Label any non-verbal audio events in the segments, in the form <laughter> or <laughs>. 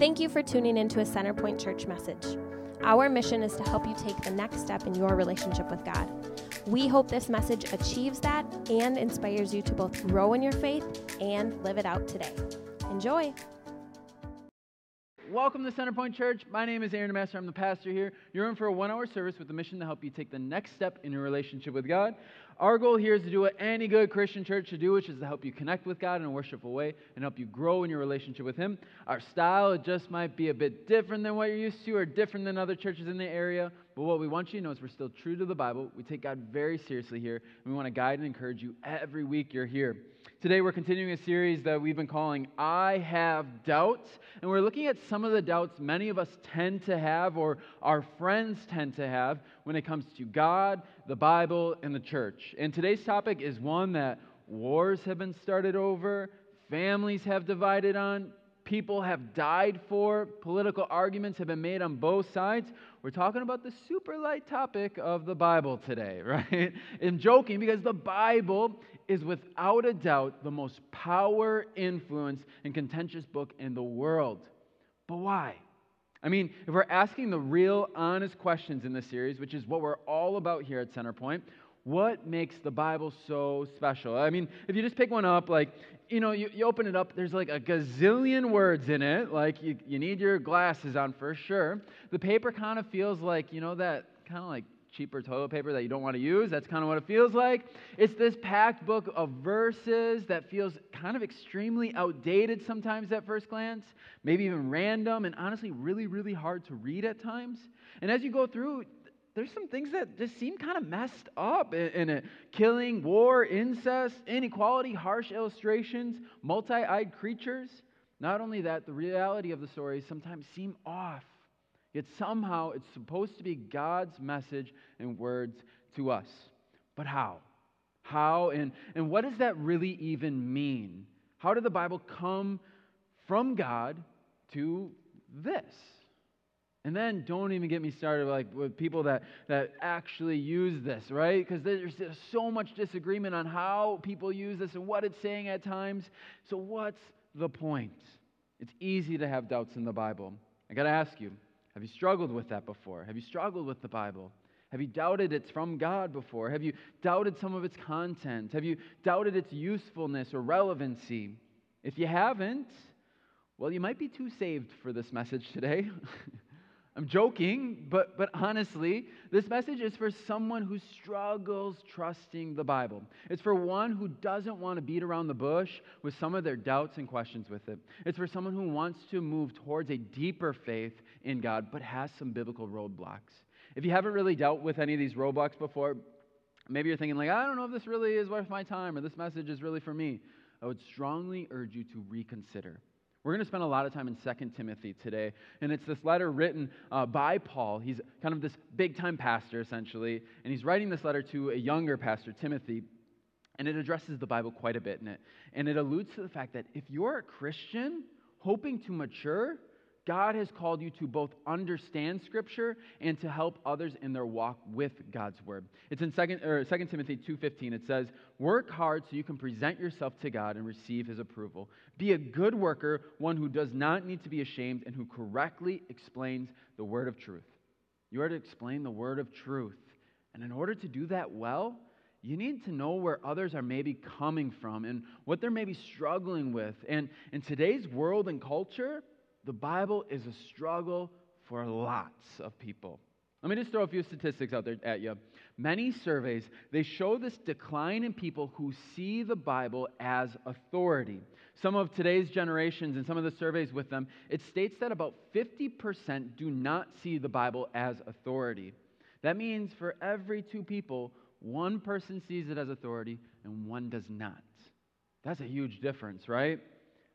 Thank you for tuning into a Centerpoint Church message. Our mission is to help you take the next step in your relationship with God. We hope this message achieves that and inspires you to both grow in your faith and live it out today. Enjoy. Welcome to Centerpoint Church. My name is Aaron Master. I'm the pastor here. You're in for a one hour service with the mission to help you take the next step in your relationship with God. Our goal here is to do what any good Christian church should do, which is to help you connect with God in a worshipful way and help you grow in your relationship with Him. Our style, just might be a bit different than what you're used to or different than other churches in the area. But what we want you to know is we're still true to the Bible. We take God very seriously here. And we want to guide and encourage you every week you're here. Today, we're continuing a series that we've been calling I Have Doubts. And we're looking at some of the doubts many of us tend to have or our friends tend to have when it comes to God, the Bible, and the church. And today's topic is one that wars have been started over, families have divided on, people have died for, political arguments have been made on both sides. We're talking about the super light topic of the Bible today, <laughs> right? I'm joking because the Bible is without a doubt the most power, influence, and contentious book in the world. But why? I mean, if we're asking the real, honest questions in this series, which is what we're all about here at Centerpoint, what makes the Bible so special? I mean, if you just pick one up, like, you know, you, you open it up, there's like a gazillion words in it. Like, you, you need your glasses on for sure. The paper kind of feels like, you know, that kind of like cheaper toilet paper that you don't want to use. That's kind of what it feels like. It's this packed book of verses that feels kind of extremely outdated sometimes at first glance, maybe even random, and honestly, really, really hard to read at times. And as you go through, there's some things that just seem kind of messed up in, it. Killing, war, incest, inequality, harsh illustrations, multi eyed creatures. Not only that, the reality of the stories sometimes seem off. Yet somehow it's supposed to be God's message and words to us. But how? How and, and what does that really even mean? How did the Bible come from God to this? And then don't even get me started like with people that, that actually use this, right? Because there's so much disagreement on how people use this and what it's saying at times. So what's the point? It's easy to have doubts in the Bible. I got to ask you, have you struggled with that before? Have you struggled with the Bible? Have you doubted it's from God before? Have you doubted some of its content? Have you doubted its usefulness or relevancy? If you haven't, well, you might be too saved for this message today. <laughs> I'm joking, but, but honestly, this message is for someone who struggles trusting the Bible. It's for one who doesn't want to beat around the bush with some of their doubts and questions with it. It's for someone who wants to move towards a deeper faith in God, but has some biblical roadblocks. If you haven't really dealt with any of these roadblocks before, maybe you're thinking, like, I don't know if this really is worth my time or this message is really for me. I would strongly urge you to reconsider. We're going to spend a lot of time in 2 Timothy today. And it's this letter written uh, by Paul. He's kind of this big time pastor, essentially. And he's writing this letter to a younger pastor, Timothy. And it addresses the Bible quite a bit in it. And it alludes to the fact that if you're a Christian hoping to mature, God has called you to both understand Scripture and to help others in their walk with God's Word. It's in 2, or 2 Timothy 2.15. It says, Work hard so you can present yourself to God and receive His approval. Be a good worker, one who does not need to be ashamed and who correctly explains the Word of truth. You are to explain the Word of truth. And in order to do that well, you need to know where others are maybe coming from and what they're maybe struggling with. And in today's world and culture, the Bible is a struggle for lots of people. Let me just throw a few statistics out there at you. Many surveys, they show this decline in people who see the Bible as authority. Some of today's generations and some of the surveys with them, it states that about 50% do not see the Bible as authority. That means for every two people, one person sees it as authority and one does not. That's a huge difference, right?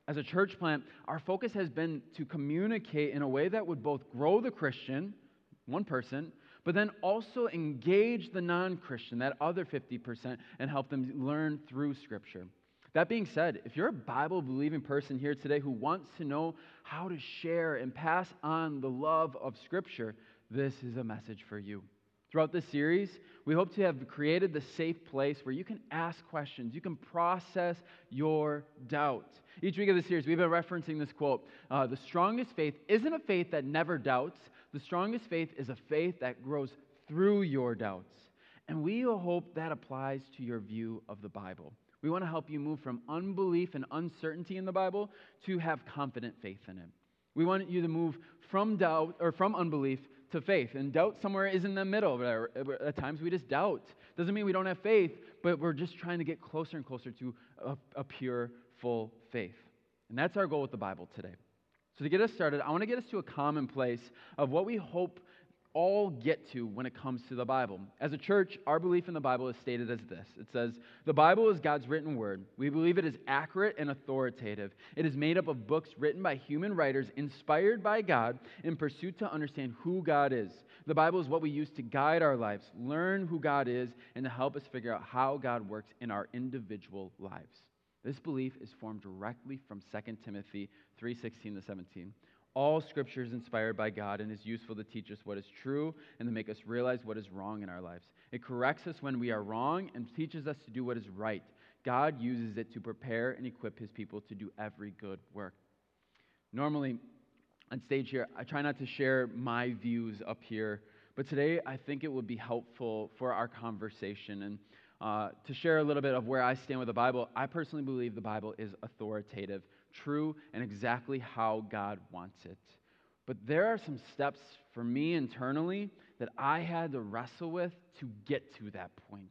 As a church plant, our focus has been to communicate in a way that would both grow the Christian, one person, but then also engage the non Christian, that other 50%, and help them learn through Scripture. That being said, if you're a Bible believing person here today who wants to know how to share and pass on the love of Scripture, this is a message for you. Throughout this series, we hope to have created the safe place where you can ask questions, you can process your doubt. Each week of the series, we've been referencing this quote uh, The strongest faith isn't a faith that never doubts, the strongest faith is a faith that grows through your doubts. And we hope that applies to your view of the Bible. We want to help you move from unbelief and uncertainty in the Bible to have confident faith in it. We want you to move from doubt or from unbelief to faith. And doubt somewhere is in the middle. At times we just doubt. Doesn't mean we don't have faith, but we're just trying to get closer and closer to a, a pure, full faith. And that's our goal with the Bible today. So, to get us started, I want to get us to a common place of what we hope all get to when it comes to the Bible. As a church, our belief in the Bible is stated as this it says, The Bible is God's written word. We believe it is accurate and authoritative. It is made up of books written by human writers inspired by God in pursuit to understand who God is. The Bible is what we use to guide our lives, learn who God is, and to help us figure out how God works in our individual lives. This belief is formed directly from 2 Timothy 3:16 to 17. All scripture is inspired by God and is useful to teach us what is true and to make us realize what is wrong in our lives. It corrects us when we are wrong and teaches us to do what is right. God uses it to prepare and equip his people to do every good work. Normally, on stage here, I try not to share my views up here, but today I think it would be helpful for our conversation and uh, to share a little bit of where I stand with the Bible. I personally believe the Bible is authoritative true, and exactly how God wants it. But there are some steps for me internally that I had to wrestle with to get to that point.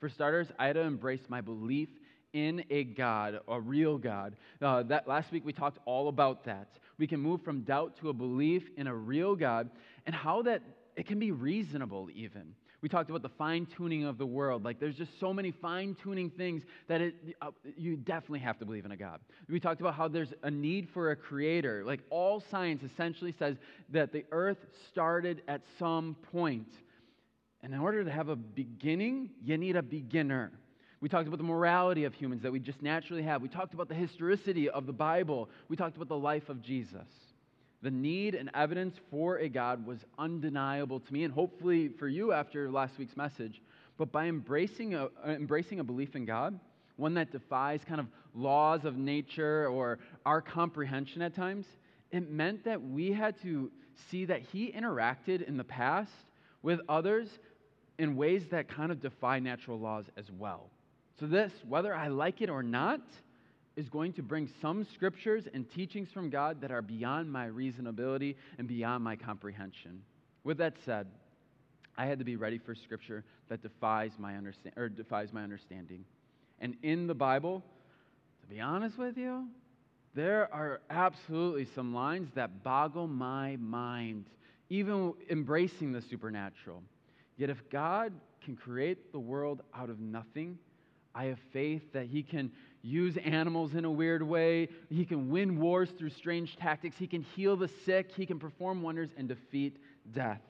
For starters, I had to embrace my belief in a God, a real God. Uh, that last week we talked all about that. We can move from doubt to a belief in a real God and how that it can be reasonable even. We talked about the fine tuning of the world. Like, there's just so many fine tuning things that it, uh, you definitely have to believe in a God. We talked about how there's a need for a creator. Like, all science essentially says that the earth started at some point. And in order to have a beginning, you need a beginner. We talked about the morality of humans that we just naturally have. We talked about the historicity of the Bible. We talked about the life of Jesus. The need and evidence for a God was undeniable to me, and hopefully for you after last week's message. But by embracing a, uh, embracing a belief in God, one that defies kind of laws of nature or our comprehension at times, it meant that we had to see that He interacted in the past with others in ways that kind of defy natural laws as well. So, this, whether I like it or not, is going to bring some scriptures and teachings from God that are beyond my reasonability and beyond my comprehension. With that said, I had to be ready for scripture that defies my, understand, or defies my understanding. And in the Bible, to be honest with you, there are absolutely some lines that boggle my mind, even embracing the supernatural. Yet if God can create the world out of nothing, I have faith that He can use animals in a weird way. He can win wars through strange tactics. He can heal the sick. He can perform wonders and defeat death.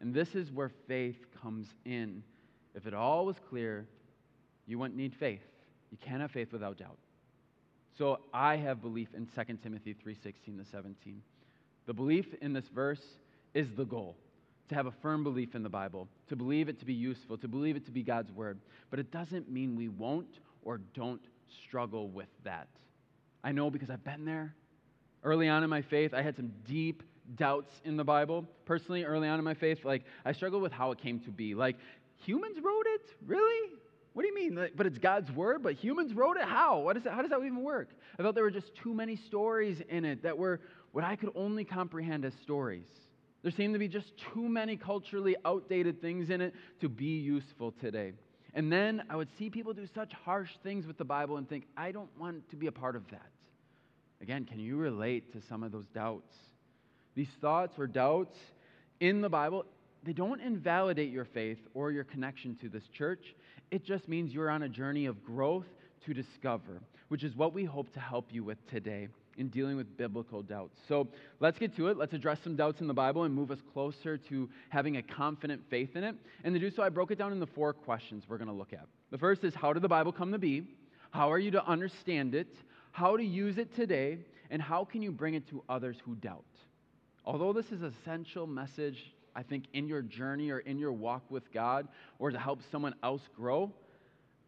And this is where faith comes in. If it all was clear, you wouldn't need faith. You can't have faith without doubt. So I have belief in 2 Timothy 3:16 to 17. The belief in this verse is the goal. To have a firm belief in the Bible, to believe it to be useful, to believe it to be God's word. But it doesn't mean we won't or don't struggle with that. I know because I've been there. Early on in my faith, I had some deep doubts in the Bible. Personally, early on in my faith, like I struggled with how it came to be. Like, humans wrote it? Really? What do you mean? Like, but it's God's word, but humans wrote it? How? What is it? How does that even work? I felt there were just too many stories in it that were what I could only comprehend as stories. There seemed to be just too many culturally outdated things in it to be useful today. And then I would see people do such harsh things with the Bible and think, I don't want to be a part of that. Again, can you relate to some of those doubts? These thoughts or doubts in the Bible, they don't invalidate your faith or your connection to this church. It just means you're on a journey of growth to discover, which is what we hope to help you with today in dealing with biblical doubts. So let's get to it. Let's address some doubts in the Bible and move us closer to having a confident faith in it. And to do so, I broke it down into four questions we're going to look at. The first is how did the Bible come to be? How are you to understand it? How to use it today? And how can you bring it to others who doubt? Although this is essential message I think, in your journey or in your walk with God or to help someone else grow,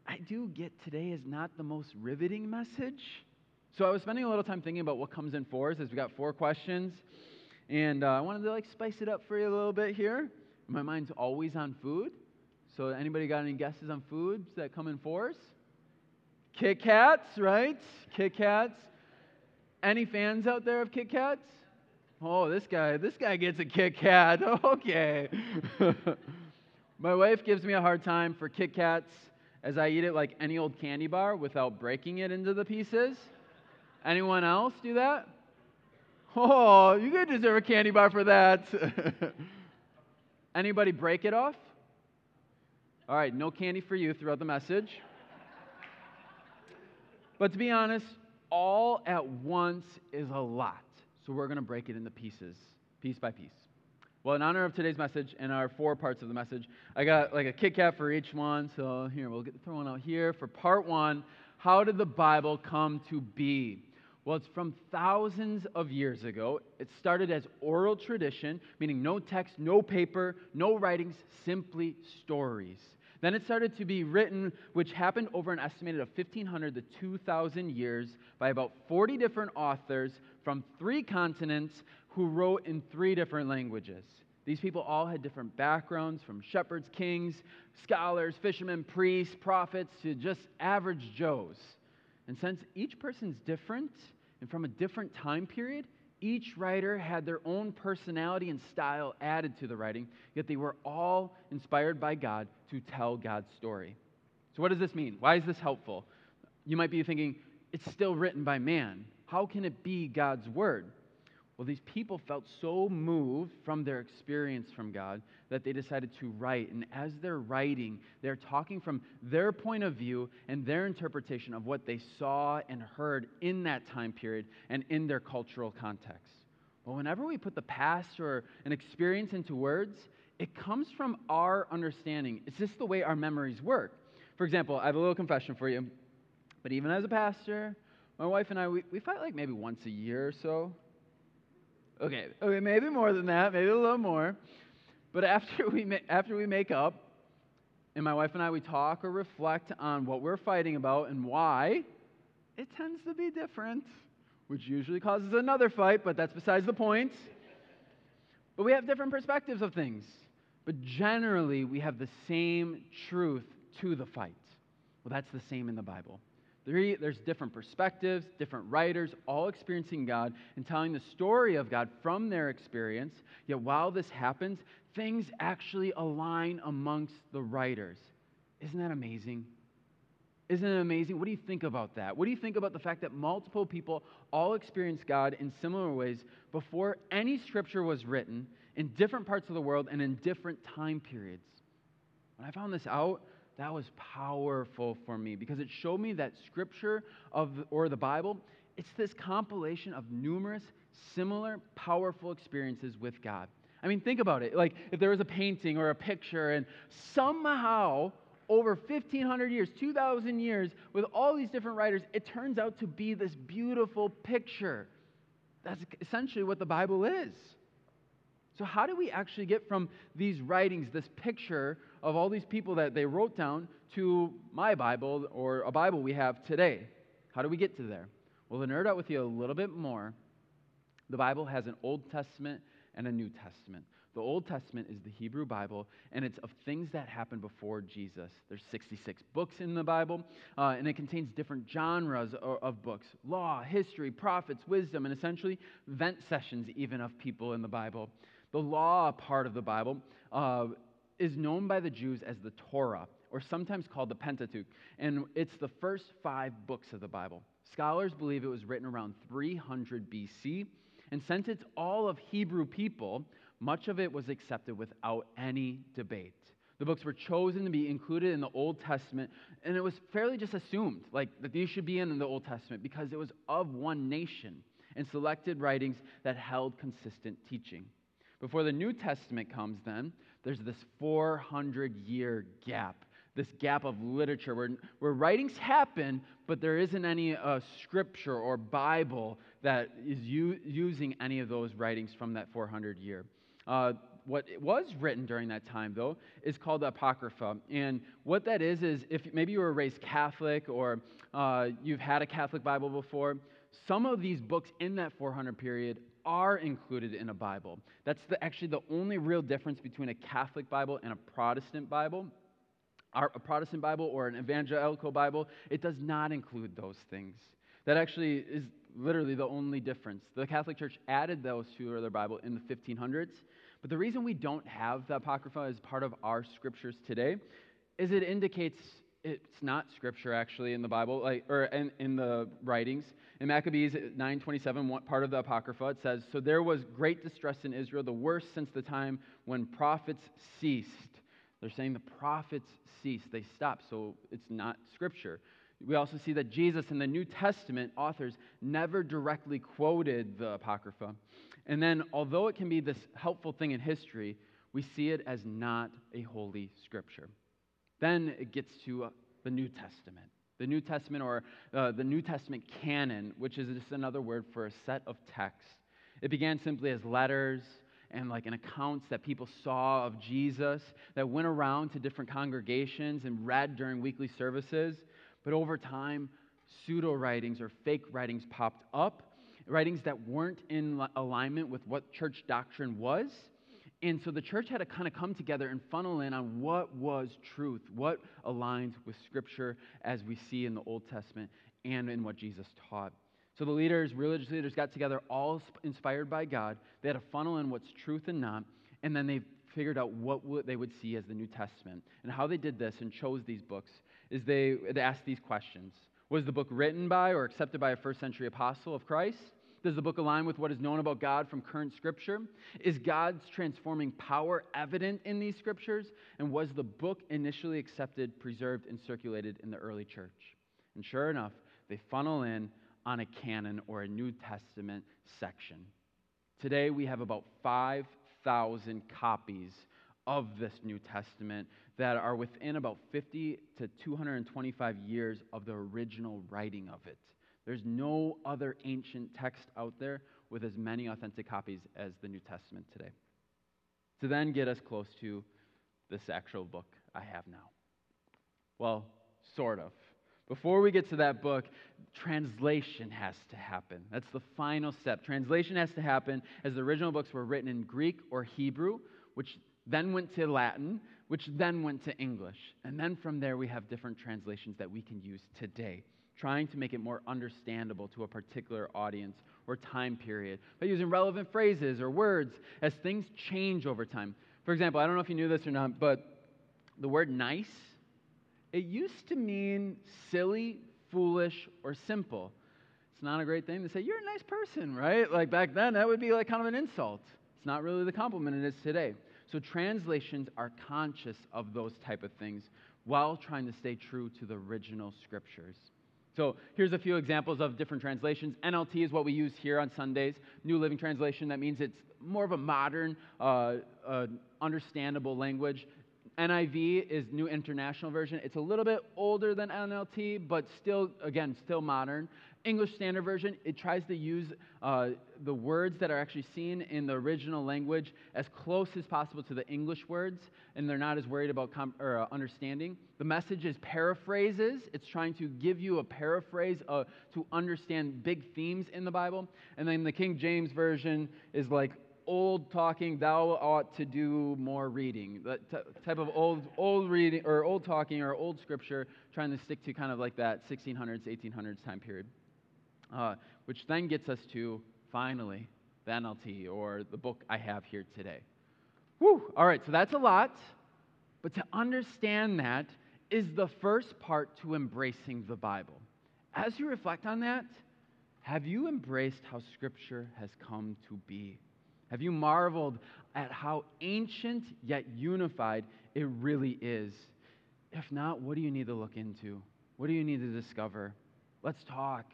I do get today is not the most riveting message. So I was spending a little time thinking about what comes in fours as we got four questions. And uh, I wanted to like spice it up for you a little bit here. My mind's always on food. So anybody got any guesses on foods that come in fours? Kit Kats, right? Kit Kats. Any fans out there of Kit Kats? Oh, this guy, this guy gets a Kit Kat. <laughs> Okay. <laughs> My wife gives me a hard time for Kit Kats as I eat it like any old candy bar without breaking it into the pieces. Anyone else do that? Oh, you could deserve a candy bar for that. <laughs> Anybody break it off? All right, no candy for you throughout the message. But to be honest, all at once is a lot. So we're going to break it into pieces, piece by piece. Well, in honor of today's message and our four parts of the message, I got like a Kit Kat for each one. So here, we'll get, throw one out here. For part one, how did the Bible come to be? Well, it's from thousands of years ago. It started as oral tradition, meaning no text, no paper, no writings, simply stories. Then it started to be written, which happened over an estimated of 1,500 to 2,000 years by about 40 different authors from three continents who wrote in three different languages. These people all had different backgrounds from shepherds, kings, scholars, fishermen, priests, prophets, to just average Joes. And since each person's different, and from a different time period, each writer had their own personality and style added to the writing, yet they were all inspired by God to tell God's story. So, what does this mean? Why is this helpful? You might be thinking, it's still written by man. How can it be God's word? Well, these people felt so moved from their experience from God that they decided to write. And as they're writing, they're talking from their point of view and their interpretation of what they saw and heard in that time period and in their cultural context. But whenever we put the past or an experience into words, it comes from our understanding. It's just the way our memories work. For example, I have a little confession for you. But even as a pastor, my wife and I, we, we fight like maybe once a year or so. Okay, okay, maybe more than that, maybe a little more. But after <laughs> we, ma- after we make up, and my wife and I, we talk or reflect on what we're fighting about and why, it tends to be different, which usually causes another fight, but that's besides the point. But we have different perspectives of things. But generally, we have the same truth to the fight. Well, that's the same in the Bible. Three, there's different perspectives, different writers, all experiencing God and telling the story of God from their experience. Yet while this happens, things actually align amongst the writers. Isn't that amazing? Isn't it amazing? What do you think about that? What do you think about the fact that multiple people all experienced God in similar ways before any scripture was written in different parts of the world and in different time periods? When I found this out, that was powerful for me because it showed me that scripture of or the Bible, it's this compilation of numerous similar powerful experiences with God. I mean, think about it. Like if there was a painting or a picture and somehow over 1500 years, 2000 years with all these different writers, it turns out to be this beautiful picture. That's essentially what the Bible is. So, how do we actually get from these writings, this picture of all these people that they wrote down, to my Bible or a Bible we have today? How do we get to there? Well, to nerd out with you a little bit more, the Bible has an Old Testament and a New Testament. The Old Testament is the Hebrew Bible, and it's of things that happened before Jesus. There's 66 books in the Bible, uh, and it contains different genres of, of books law, history, prophets, wisdom, and essentially vent sessions, even of people in the Bible. The law part of the Bible uh, is known by the Jews as the Torah, or sometimes called the Pentateuch, and it's the first five books of the Bible. Scholars believe it was written around 300 BC, and since it's all of Hebrew people, much of it was accepted without any debate. The books were chosen to be included in the Old Testament, and it was fairly just assumed, like that these should be in the Old Testament because it was of one nation and selected writings that held consistent teaching. Before the New Testament comes, then, there's this 400 year gap, this gap of literature where, where writings happen, but there isn't any uh, scripture or Bible that is u- using any of those writings from that 400 year. Uh, what was written during that time, though, is called the Apocrypha. And what that is, is if maybe you were raised Catholic or uh, you've had a Catholic Bible before, some of these books in that 400 period are included in a Bible. That's the, actually the only real difference between a Catholic Bible and a Protestant Bible. Our, a Protestant Bible or an evangelical Bible, it does not include those things. That actually is literally the only difference. The Catholic Church added those to their Bible in the 1500s. But the reason we don't have the Apocrypha as part of our scriptures today is it indicates it's not scripture actually in the Bible, like, or in, in the writings. In Maccabees 9:27, part of the Apocrypha, it says, "So there was great distress in Israel, the worst since the time when prophets ceased." They're saying the prophets ceased; they stopped, so it's not scripture. We also see that Jesus in the New Testament authors never directly quoted the Apocrypha. And then, although it can be this helpful thing in history, we see it as not a holy scripture. Then it gets to uh, the New Testament. The New Testament, or uh, the New Testament canon, which is just another word for a set of texts. It began simply as letters and like an accounts that people saw of Jesus that went around to different congregations and read during weekly services. But over time, pseudo writings or fake writings popped up, writings that weren't in alignment with what church doctrine was. And so the church had to kind of come together and funnel in on what was truth, what aligns with Scripture as we see in the Old Testament and in what Jesus taught. So the leaders, religious leaders, got together, all inspired by God. They had to funnel in what's truth and not, and then they figured out what they would see as the New Testament. And how they did this and chose these books is they, they ask these questions Was the book written by or accepted by a first century apostle of Christ? Does the book align with what is known about God from current scripture? Is God's transforming power evident in these scriptures? And was the book initially accepted, preserved, and circulated in the early church? And sure enough, they funnel in on a canon or a New Testament section. Today we have about 5,000 copies of this New Testament that are within about 50 to 225 years of the original writing of it. There's no other ancient text out there with as many authentic copies as the New Testament today. To then get us close to this actual book I have now. Well, sort of. Before we get to that book, translation has to happen. That's the final step. Translation has to happen as the original books were written in Greek or Hebrew, which then went to Latin, which then went to English. And then from there, we have different translations that we can use today, trying to make it more understandable to a particular audience or time period by using relevant phrases or words as things change over time. For example, I don't know if you knew this or not, but the word nice, it used to mean silly, foolish, or simple. It's not a great thing to say, you're a nice person, right? Like back then, that would be like kind of an insult. It's not really the compliment it is today. So translations are conscious of those type of things while trying to stay true to the original scriptures. So here's a few examples of different translations. NLT is what we use here on Sundays. New Living Translation, that means it's more of a modern, uh, uh, understandable language. NIV is New International Version. It's a little bit older than NLT, but still, again, still modern. English Standard Version, it tries to use uh, the words that are actually seen in the original language as close as possible to the English words, and they're not as worried about com- or, uh, understanding. The message is paraphrases. It's trying to give you a paraphrase uh, to understand big themes in the Bible. And then the King James Version is like old talking, thou ought to do more reading. That t- type of old, old reading or old talking or old scripture, trying to stick to kind of like that 1600s, 1800s time period uh, which then gets us to finally the NLT or the book I have here today. Whew, all right, so that's a lot, but to understand that is the first part to embracing the Bible. As you reflect on that, have you embraced how Scripture has come to be? Have you marveled at how ancient yet unified it really is? If not, what do you need to look into? What do you need to discover? Let's talk.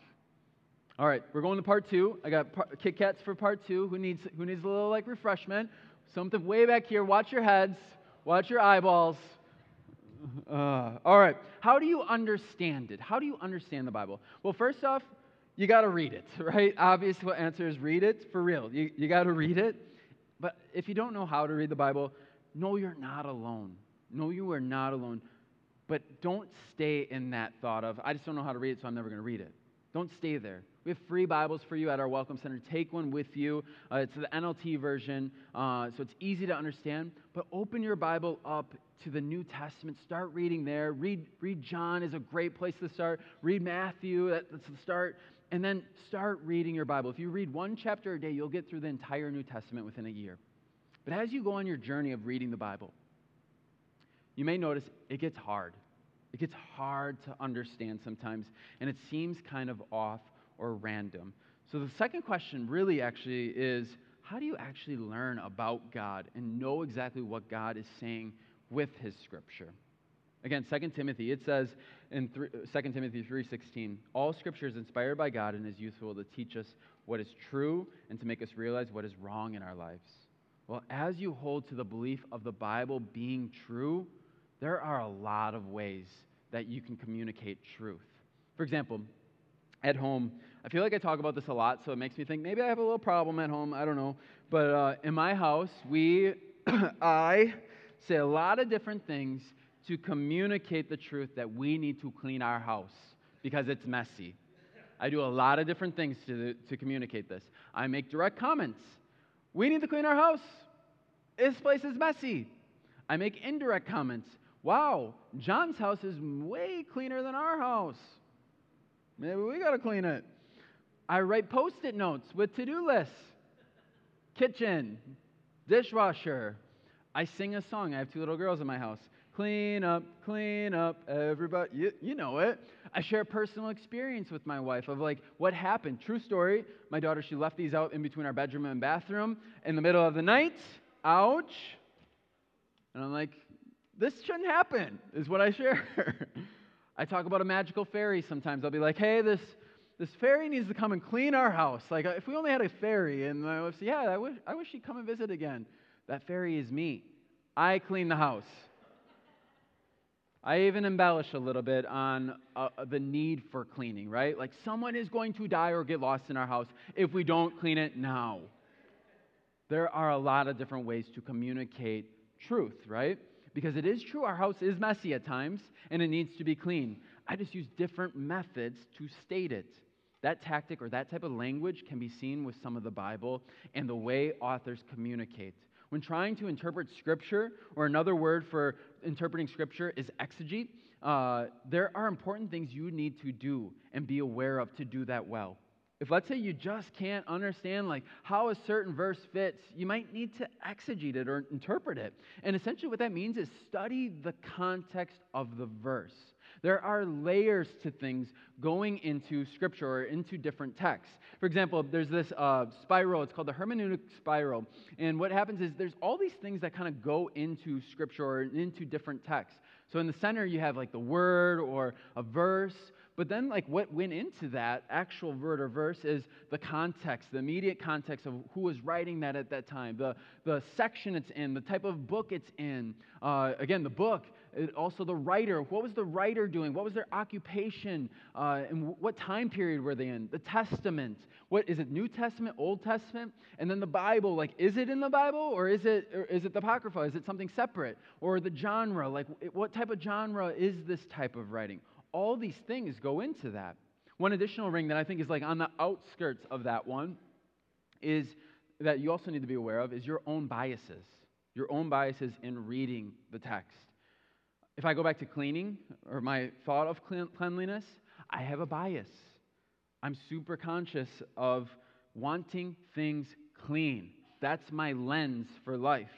All right, we're going to part two. I got par- Kit Kats for part two. Who needs, who needs a little like refreshment? Something way back here. Watch your heads, watch your eyeballs. Uh, all right, how do you understand it? How do you understand the Bible? Well, first off, you got to read it, <laughs> right? Obvious answer is read it for real. You, you got to read it. But if you don't know how to read the Bible, know you're not alone. Know you are not alone. But don't stay in that thought of, I just don't know how to read it, so I'm never going to read it. Don't stay there. We have free Bibles for you at our Welcome Center. Take one with you. Uh, it's the NLT version, uh, so it's easy to understand. But open your Bible up to the New Testament. Start reading there. Read, read John is a great place to start. Read Matthew, that's the start. And then start reading your Bible. If you read one chapter a day, you'll get through the entire New Testament within a year. But as you go on your journey of reading the Bible, you may notice it gets hard. It gets hard to understand sometimes, and it seems kind of off or random. So, the second question really actually is how do you actually learn about God and know exactly what God is saying with his scripture? Again, 2 Timothy, it says in 3, 2 Timothy 3:16, all scripture is inspired by God and is useful to teach us what is true and to make us realize what is wrong in our lives. Well, as you hold to the belief of the Bible being true, there are a lot of ways that you can communicate truth. For example, at home, I feel like I talk about this a lot, so it makes me think maybe I have a little problem at home. I don't know. But uh, in my house, we, <coughs> I say a lot of different things to communicate the truth that we need to clean our house because it's messy. I do a lot of different things to, to communicate this. I make direct comments. We need to clean our house. This place is messy. I make indirect comments. Wow, John's house is way cleaner than our house. Maybe we got to clean it. I write post it notes with to do lists kitchen, dishwasher. I sing a song. I have two little girls in my house. Clean up, clean up, everybody. You, you know it. I share personal experience with my wife of like what happened. True story. My daughter, she left these out in between our bedroom and bathroom in the middle of the night. Ouch. And I'm like, this shouldn't happen, is what I share. <laughs> I talk about a magical fairy sometimes. I'll be like, hey, this, this fairy needs to come and clean our house. Like, if we only had a fairy, and my wife says, yeah, I wish, I wish she'd come and visit again. That fairy is me. I clean the house. I even embellish a little bit on uh, the need for cleaning, right? Like, someone is going to die or get lost in our house if we don't clean it now. There are a lot of different ways to communicate truth, right? Because it is true our house is messy at times and it needs to be clean. I just use different methods to state it. That tactic or that type of language can be seen with some of the Bible and the way authors communicate. When trying to interpret Scripture, or another word for interpreting Scripture is exegete, uh, there are important things you need to do and be aware of to do that well. If let's say you just can't understand like how a certain verse fits, you might need to exegete it or interpret it. And essentially what that means is study the context of the verse. There are layers to things going into scripture or into different texts. For example, there's this uh, spiral, it's called the hermeneutic spiral. And what happens is there's all these things that kind of go into scripture or into different texts. So in the center, you have like the word or a verse. But then, like, what went into that actual word or verse is the context, the immediate context of who was writing that at that time, the, the section it's in, the type of book it's in. Uh, again, the book, also the writer. What was the writer doing? What was their occupation? Uh, and what time period were they in? The Testament. What is it? New Testament, Old Testament, and then the Bible. Like, is it in the Bible or is it or is it the Apocrypha? Is it something separate? Or the genre? Like, what type of genre is this type of writing? All these things go into that. One additional ring that I think is like on the outskirts of that one is that you also need to be aware of is your own biases, your own biases in reading the text. If I go back to cleaning or my thought of cleanliness, I have a bias. I'm super conscious of wanting things clean. That's my lens for life.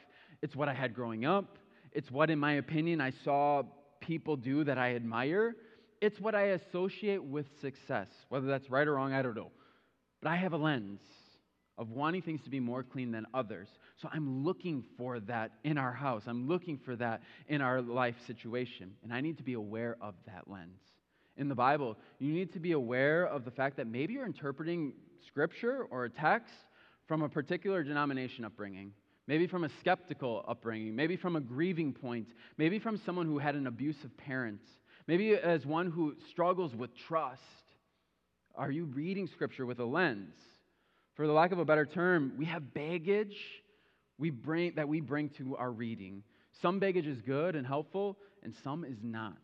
It's what I had growing up. It's what, in my opinion, I saw people do that I admire. It's what I associate with success. Whether that's right or wrong, I don't know. But I have a lens of wanting things to be more clean than others. So I'm looking for that in our house. I'm looking for that in our life situation. And I need to be aware of that lens. In the Bible, you need to be aware of the fact that maybe you're interpreting scripture or a text from a particular denomination upbringing. Maybe from a skeptical upbringing, maybe from a grieving point, maybe from someone who had an abusive parent, Maybe as one who struggles with trust, are you reading Scripture with a lens? For the lack of a better term, we have baggage we bring, that we bring to our reading. Some baggage is good and helpful, and some is not.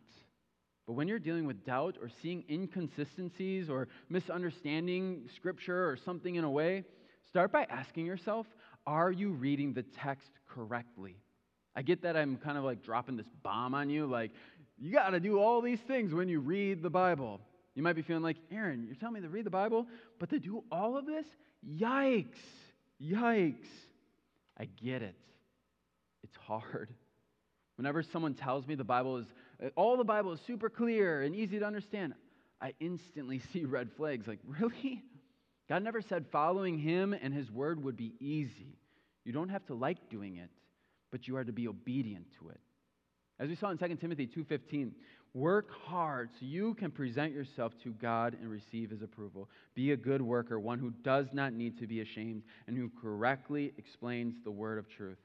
But when you're dealing with doubt or seeing inconsistencies or misunderstanding scripture or something in a way, start by asking yourself are you reading the text correctly? I get that I'm kind of like dropping this bomb on you, like, you got to do all these things when you read the Bible. You might be feeling like, Aaron, you're telling me to read the Bible, but to do all of this? Yikes! Yikes! I get it. It's hard. Whenever someone tells me the Bible is, all the Bible is super clear and easy to understand, I instantly <laughs> see red flags. Like, really? God never said following Him and His Word would be easy. You don't have to like doing it, but you are to be obedient to it. As we saw in 2 Timothy 2:15, work hard so you can present yourself to God and receive his approval. Be a good worker, one who does not need to be ashamed and who correctly explains the word of truth.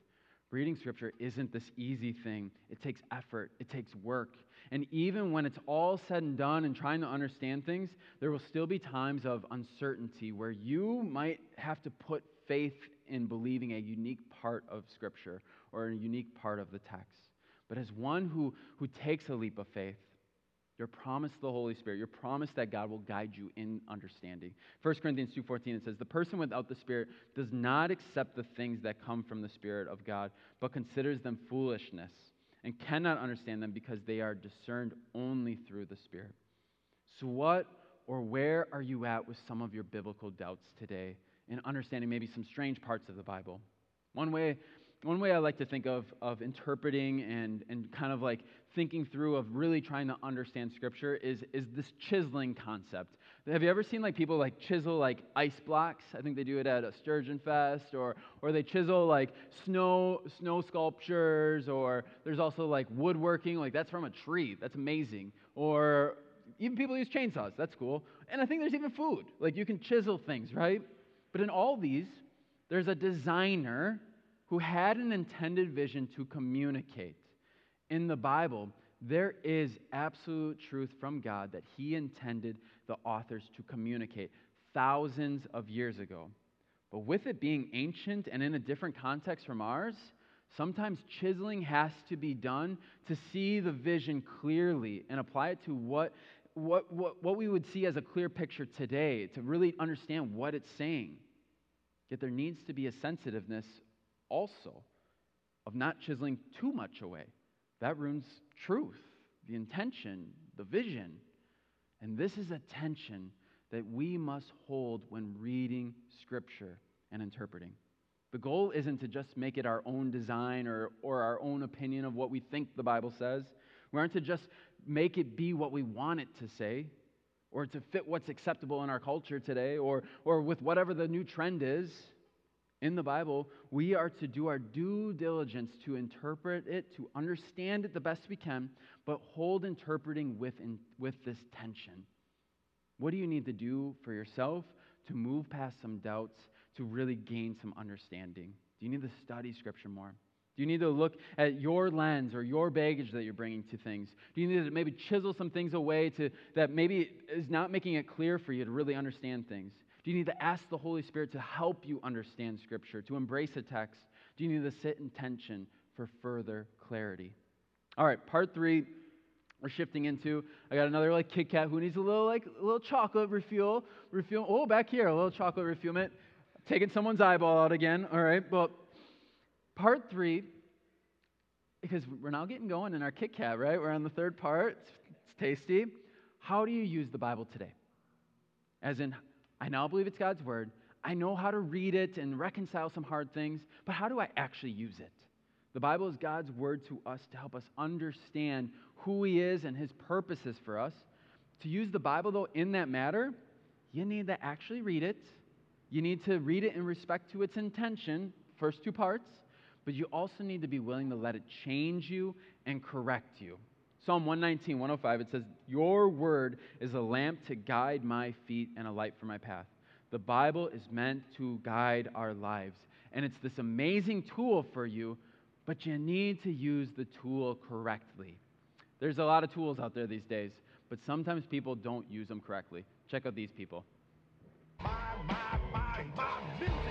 Reading scripture isn't this easy thing. It takes effort, it takes work. And even when it's all said and done and trying to understand things, there will still be times of uncertainty where you might have to put faith in believing a unique part of scripture or a unique part of the text. But as one who, who takes a leap of faith, you're promised the Holy Spirit. You're promised that God will guide you in understanding. 1 Corinthians 2:14 it says, "The person without the Spirit does not accept the things that come from the Spirit of God, but considers them foolishness and cannot understand them because they are discerned only through the Spirit." So what or where are you at with some of your biblical doubts today in understanding maybe some strange parts of the Bible? One way one way I like to think of, of interpreting and, and kind of like thinking through of really trying to understand scripture is, is this chiseling concept. Have you ever seen like people like chisel like ice blocks? I think they do it at a Sturgeon Fest, or, or they chisel like snow, snow sculptures, or there's also like woodworking, like that's from a tree. That's amazing. Or even people use chainsaws. That's cool. And I think there's even food. Like you can chisel things, right? But in all these, there's a designer who had an intended vision to communicate. In the Bible, there is absolute truth from God that He intended the authors to communicate thousands of years ago. But with it being ancient and in a different context from ours, sometimes chiseling has to be done to see the vision clearly and apply it to what, what, what, what we would see as a clear picture today, to really understand what it's saying. Yet there needs to be a sensitiveness also of not chiseling too much away. That ruins truth, the intention, the vision. And this is a tension that we must hold when reading Scripture and interpreting. The goal isn't to just make it our own design or, or our own opinion of what we think the Bible says. We aren't to just make it be what we want it to say or to fit what's acceptable in our culture today or, or with whatever the new trend is in the Bible, we are to do our due diligence to interpret it, to understand it the best we can, but hold interpreting with, in, with this tension. What do you need to do for yourself to move past some doubts, to really gain some understanding? Do you need to study Scripture more? Do you need to look at your lens or your baggage that you're bringing to things? Do you need to maybe chisel some things away to, that maybe is not making it clear for you to really understand things? Do you need to ask the Holy Spirit to help you understand Scripture, to embrace a text? Do you need to sit in tension for further clarity? All right, part three, we're shifting into. I got another like Kit Kat who needs a little like a little chocolate refuel. Refuel. Oh, back here, a little chocolate refuelment. Taking someone's eyeball out again. All right, but part three, because we're now getting going in our Kit Kat, right? We're on the third part. It's, it's tasty. How do you use the Bible today? As in, I now believe it's God's word. I know how to read it and reconcile some hard things, but how do I actually use it? The Bible is God's word to us to help us understand who He is and His purposes for us. To use the Bible, though, in that matter, you need to actually read it. You need to read it in respect to its intention, first two parts, but you also need to be willing to let it change you and correct you. Psalm 119, 105, it says, Your word is a lamp to guide my feet and a light for my path. The Bible is meant to guide our lives. And it's this amazing tool for you, but you need to use the tool correctly. There's a lot of tools out there these days, but sometimes people don't use them correctly. Check out these people. My, my, my,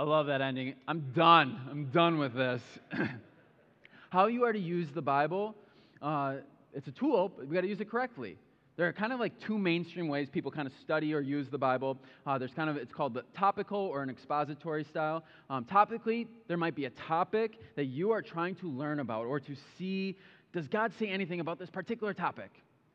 I love that ending. I'm done. I'm done with this. <clears throat> How you are to use the Bible, uh, it's a tool, but we got to use it correctly. There are kind of like two mainstream ways people kind of study or use the Bible. Uh, there's kind of, it's called the topical or an expository style. Um, topically, there might be a topic that you are trying to learn about or to see does God say anything about this particular topic?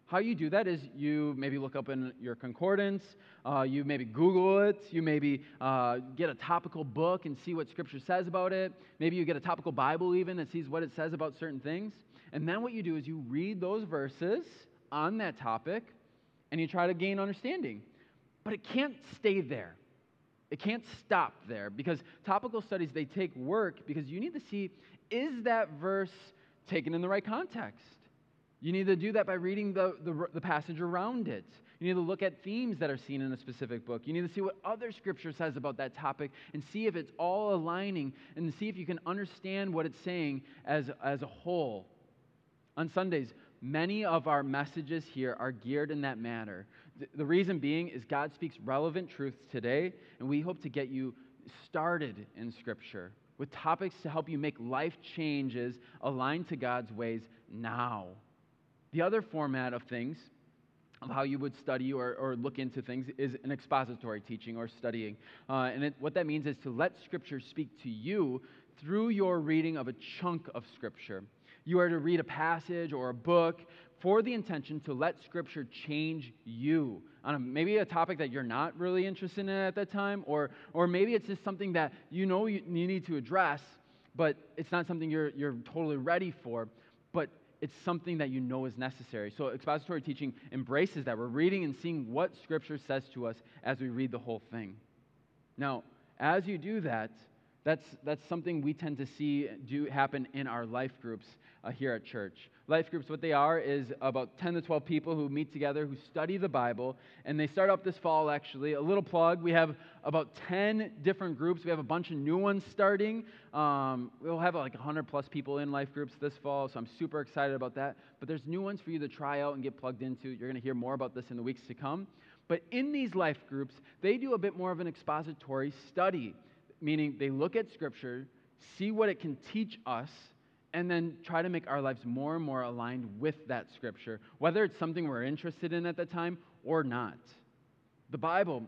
How you do that is you maybe look up in your concordance, uh, you maybe Google it, you maybe uh, get a topical book and see what Scripture says about it. Maybe you get a topical Bible even that sees what it says about certain things. And then what you do is you read those verses on that topic and you try to gain understanding. But it can't stay there. It can't stop there because topical studies, they take work because you need to see is that verse taken in the right context? You need to do that by reading the, the, the, passage around it. You need to look at themes that are seen in a specific book. You need to see what other scripture says about that topic and see if it's all aligning and see if you can understand what it's saying as, as a whole. On Sundays, Many of our messages here are geared in that manner. The reason being is God speaks relevant truths today, and we hope to get you started in Scripture with topics to help you make life changes aligned to God's ways now. The other format of things, of how you would study or, or look into things, is an expository teaching or studying. Uh, and it, what that means is to let Scripture speak to you through your reading of a chunk of Scripture. You are to read a passage or a book for the intention to let Scripture change you. On a, maybe a topic that you're not really interested in at that time, or, or maybe it's just something that you know you, you need to address, but it's not something you're, you're totally ready for, but it's something that you know is necessary. So expository teaching embraces that. We're reading and seeing what Scripture says to us as we read the whole thing. Now, as you do that, that's, that's something we tend to see do happen in our life groups uh, here at church. Life groups, what they are, is about 10 to 12 people who meet together, who study the Bible, and they start up this fall, actually. A little plug we have about 10 different groups. We have a bunch of new ones starting. Um, we'll have like 100 plus people in life groups this fall, so I'm super excited about that. But there's new ones for you to try out and get plugged into. You're going to hear more about this in the weeks to come. But in these life groups, they do a bit more of an expository study meaning they look at Scripture, see what it can teach us, and then try to make our lives more and more aligned with that Scripture, whether it's something we're interested in at the time or not. The Bible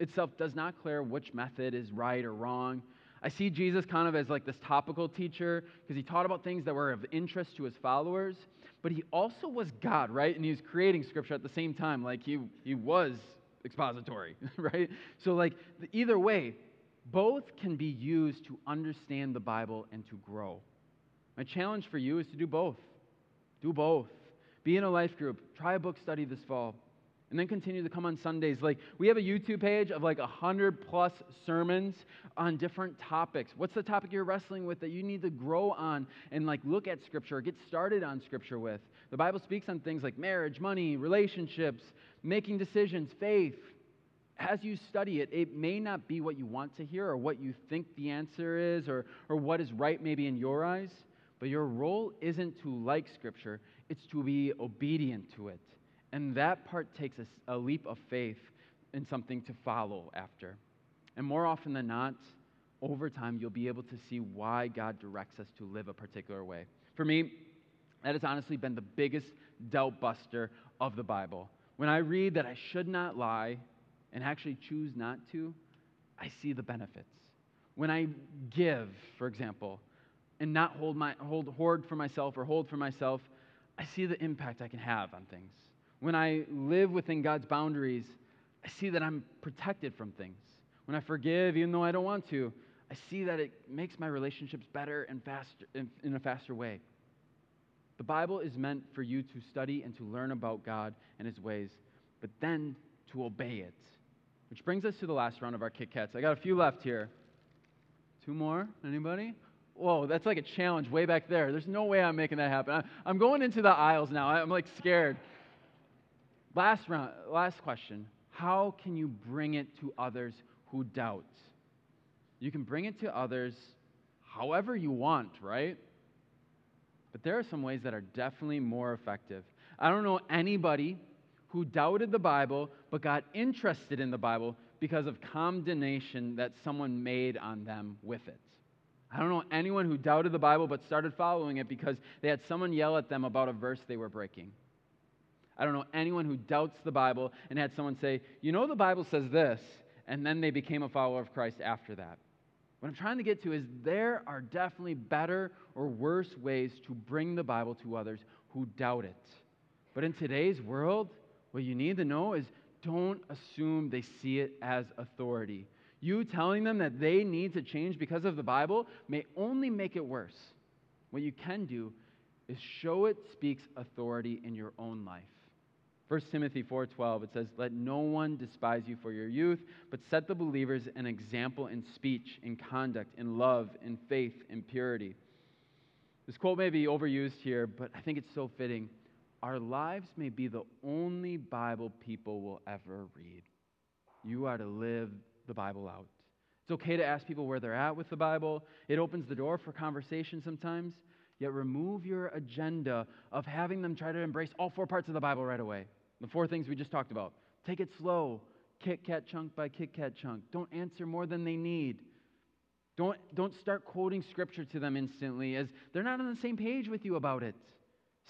itself does not clear which method is right or wrong. I see Jesus kind of as like this topical teacher because he taught about things that were of interest to his followers, but he also was God, right? And he was creating scripture at the same time. Like he, he was expository, <laughs> right? So, like, either way, both can be used to understand the Bible and to grow. My challenge for you is to do both. Do both. Be in a life group. Try a book study this fall. And then continue to come on Sundays. Like, we have a YouTube page of like 100 plus sermons on different topics. What's the topic you're wrestling with that you need to grow on and like look at Scripture get started on Scripture with? The Bible speaks on things like marriage, money, relationships, making decisions, faith, as you study it, it may not be what you want to hear or what you think the answer is or, or what is right maybe in your eyes, but your role isn't to like Scripture, it's to be obedient to it. And that part takes a, a leap of faith in something to follow after. And more often than not, over time, you'll be able to see why God directs us to live a particular way. For me, that has honestly been the biggest doubt buster of the Bible. When I read that I should not lie, and actually choose not to, I see the benefits. When I give, for example, and not hold, my, hold hoard for myself or hold for myself, I see the impact I can have on things. When I live within God's boundaries, I see that I'm protected from things. When I forgive, even though I don't want to, I see that it makes my relationships better and faster in, a faster way. The Bible is meant for you to study and to learn about God and His ways, but then to obey it. Which brings us to the last round of our Kit Kats. I got a few left here. Two more? Anybody? Whoa, that's like a challenge way back there. There's no way I'm making that happen. I'm going into the aisles now. I'm like scared. Last round, last question. How can you bring it to others who doubt? You can bring it to others however you want, right? But there are some ways that are definitely more effective. I don't know anybody who doubted the Bible but got interested in the Bible because of condemnation that someone made on them with it. I don't know anyone who doubted the Bible but started following it because they had someone yell at them about a verse they were breaking. I don't know anyone who doubts the Bible and had someone say, You know, the Bible says this, and then they became a follower of Christ after that. What I'm trying to get to is there are definitely better or worse ways to bring the Bible to others who doubt it. But in today's world, what you need to know is don't assume they see it as authority. You telling them that they need to change because of the Bible may only make it worse. What you can do is show it speaks authority in your own life. 1 Timothy 4:12 it says let no one despise you for your youth but set the believers an example in speech in conduct in love in faith in purity. This quote may be overused here but I think it's so fitting. Our lives may be the only Bible people will ever read. You are to live the Bible out. It's okay to ask people where they're at with the Bible. It opens the door for conversation sometimes. Yet remove your agenda of having them try to embrace all four parts of the Bible right away. The four things we just talked about. Take it slow, Kit Kat chunk by Kit Kat chunk. Don't answer more than they need. Don't, don't start quoting scripture to them instantly as they're not on the same page with you about it.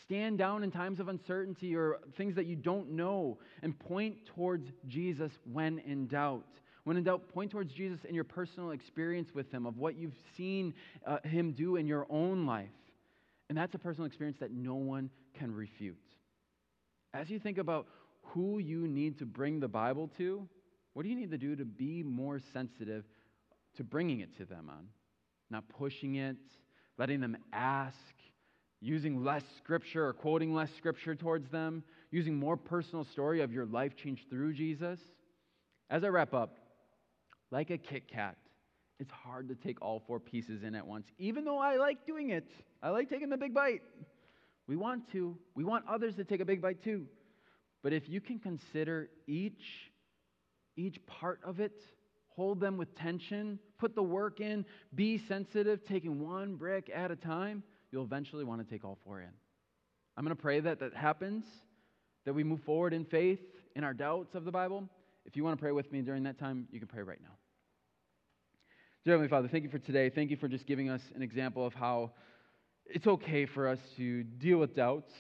Stand down in times of uncertainty or things that you don't know and point towards Jesus when in doubt. When in doubt, point towards Jesus in your personal experience with Him, of what you've seen uh, Him do in your own life. And that's a personal experience that no one can refute. As you think about who you need to bring the Bible to, what do you need to do to be more sensitive to bringing it to them on? Not pushing it, letting them ask, using less scripture or quoting less scripture towards them, using more personal story of your life changed through Jesus. As I wrap up, like a Kit Kat, it's hard to take all four pieces in at once, even though I like doing it. I like taking the big bite. We want to. We want others to take a big bite too. But if you can consider each each part of it, hold them with tension, put the work in, be sensitive, taking one brick at a time, you'll eventually want to take all four in. I'm going to pray that that happens, that we move forward in faith in our doubts of the Bible. If you want to pray with me during that time, you can pray right now. Dear Heavenly Father, thank you for today. Thank you for just giving us an example of how it's okay for us to deal with doubts.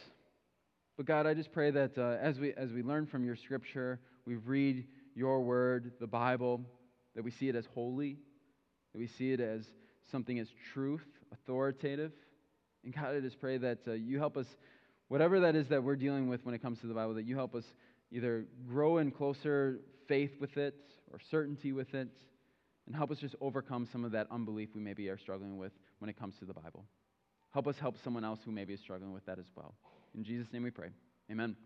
But God, I just pray that uh, as, we, as we learn from your scripture, we read your word, the Bible, that we see it as holy, that we see it as something as truth, authoritative. And God, I just pray that uh, you help us, whatever that is that we're dealing with when it comes to the Bible, that you help us either grow in closer faith with it or certainty with it, and help us just overcome some of that unbelief we maybe are struggling with when it comes to the Bible. Help us help someone else who maybe is struggling with that as well. In Jesus' name we pray. Amen.